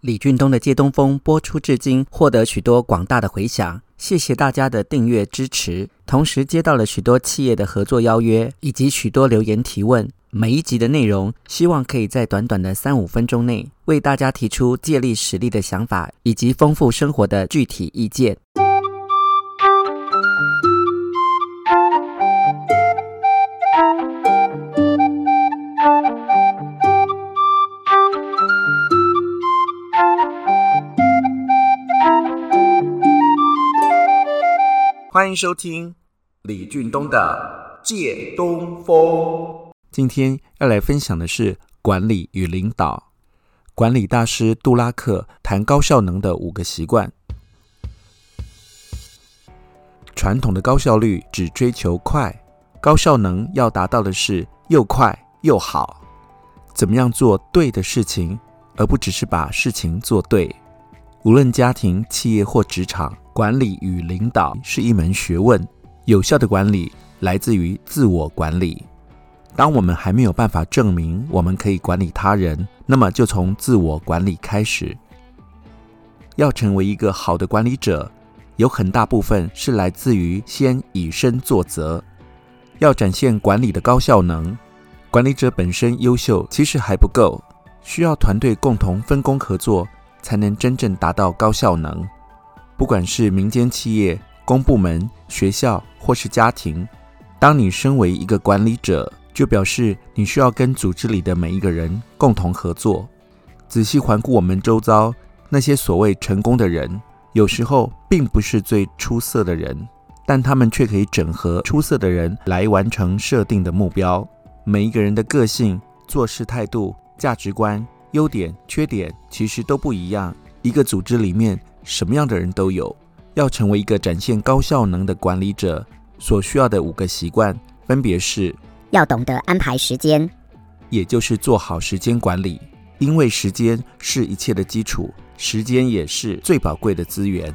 李俊东的《借东风》播出至今，获得许多广大的回响。谢谢大家的订阅支持，同时接到了许多企业的合作邀约，以及许多留言提问。每一集的内容，希望可以在短短的三五分钟内，为大家提出借力使力的想法，以及丰富生活的具体意见。欢迎收听李俊东的《借东风》。今天要来分享的是管理与领导。管理大师杜拉克谈高效能的五个习惯。传统的高效率只追求快，高效能要达到的是又快又好。怎么样做对的事情，而不只是把事情做对？无论家庭、企业或职场。管理与领导是一门学问，有效的管理来自于自我管理。当我们还没有办法证明我们可以管理他人，那么就从自我管理开始。要成为一个好的管理者，有很大部分是来自于先以身作则。要展现管理的高效能，管理者本身优秀其实还不够，需要团队共同分工合作，才能真正达到高效能。不管是民间企业、公部门、学校或是家庭，当你身为一个管理者，就表示你需要跟组织里的每一个人共同合作。仔细环顾我们周遭那些所谓成功的人，有时候并不是最出色的人，但他们却可以整合出色的人来完成设定的目标。每一个人的个性、做事态度、价值观、优点、缺点，其实都不一样。一个组织里面，什么样的人都有。要成为一个展现高效能的管理者，所需要的五个习惯，分别是：要懂得安排时间，也就是做好时间管理，因为时间是一切的基础，时间也是最宝贵的资源。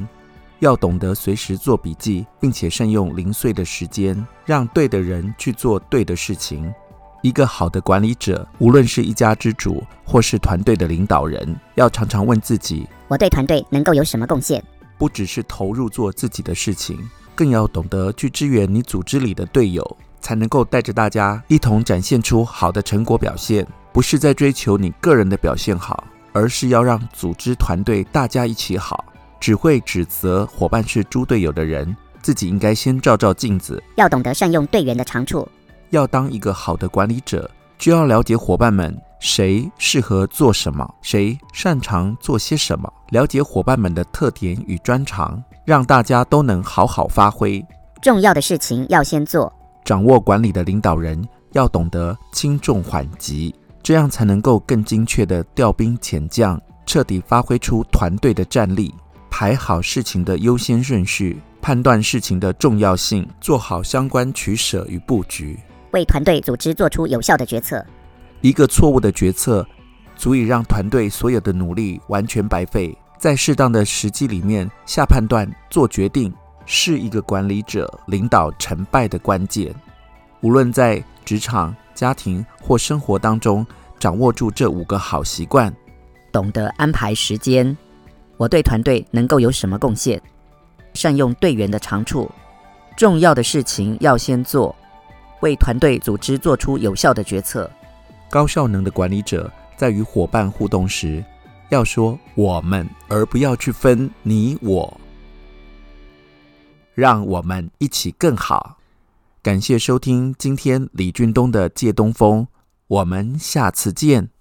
要懂得随时做笔记，并且善用零碎的时间，让对的人去做对的事情。一个好的管理者，无论是一家之主或是团队的领导人，要常常问自己：我对团队能够有什么贡献？不只是投入做自己的事情，更要懂得去支援你组织里的队友，才能够带着大家一同展现出好的成果表现。不是在追求你个人的表现好，而是要让组织团队大家一起好。只会指责伙伴是猪队友的人，自己应该先照照镜子，要懂得善用队员的长处。要当一个好的管理者，就要了解伙伴们谁适合做什么，谁擅长做些什么，了解伙伴们的特点与专长，让大家都能好好发挥。重要的事情要先做。掌握管理的领导人要懂得轻重缓急，这样才能够更精确地调兵遣将，彻底发挥出团队的战力。排好事情的优先顺序，判断事情的重要性，做好相关取舍与布局。为团队组织做出有效的决策。一个错误的决策，足以让团队所有的努力完全白费。在适当的时机里面下判断、做决定，是一个管理者领导成败的关键。无论在职场、家庭或生活当中，掌握住这五个好习惯，懂得安排时间，我对团队能够有什么贡献？善用队员的长处，重要的事情要先做。为团队组织做出有效的决策。高效能的管理者在与伙伴互动时，要说“我们”，而不要去分你我。让我们一起更好。感谢收听今天李俊东的借东风，我们下次见。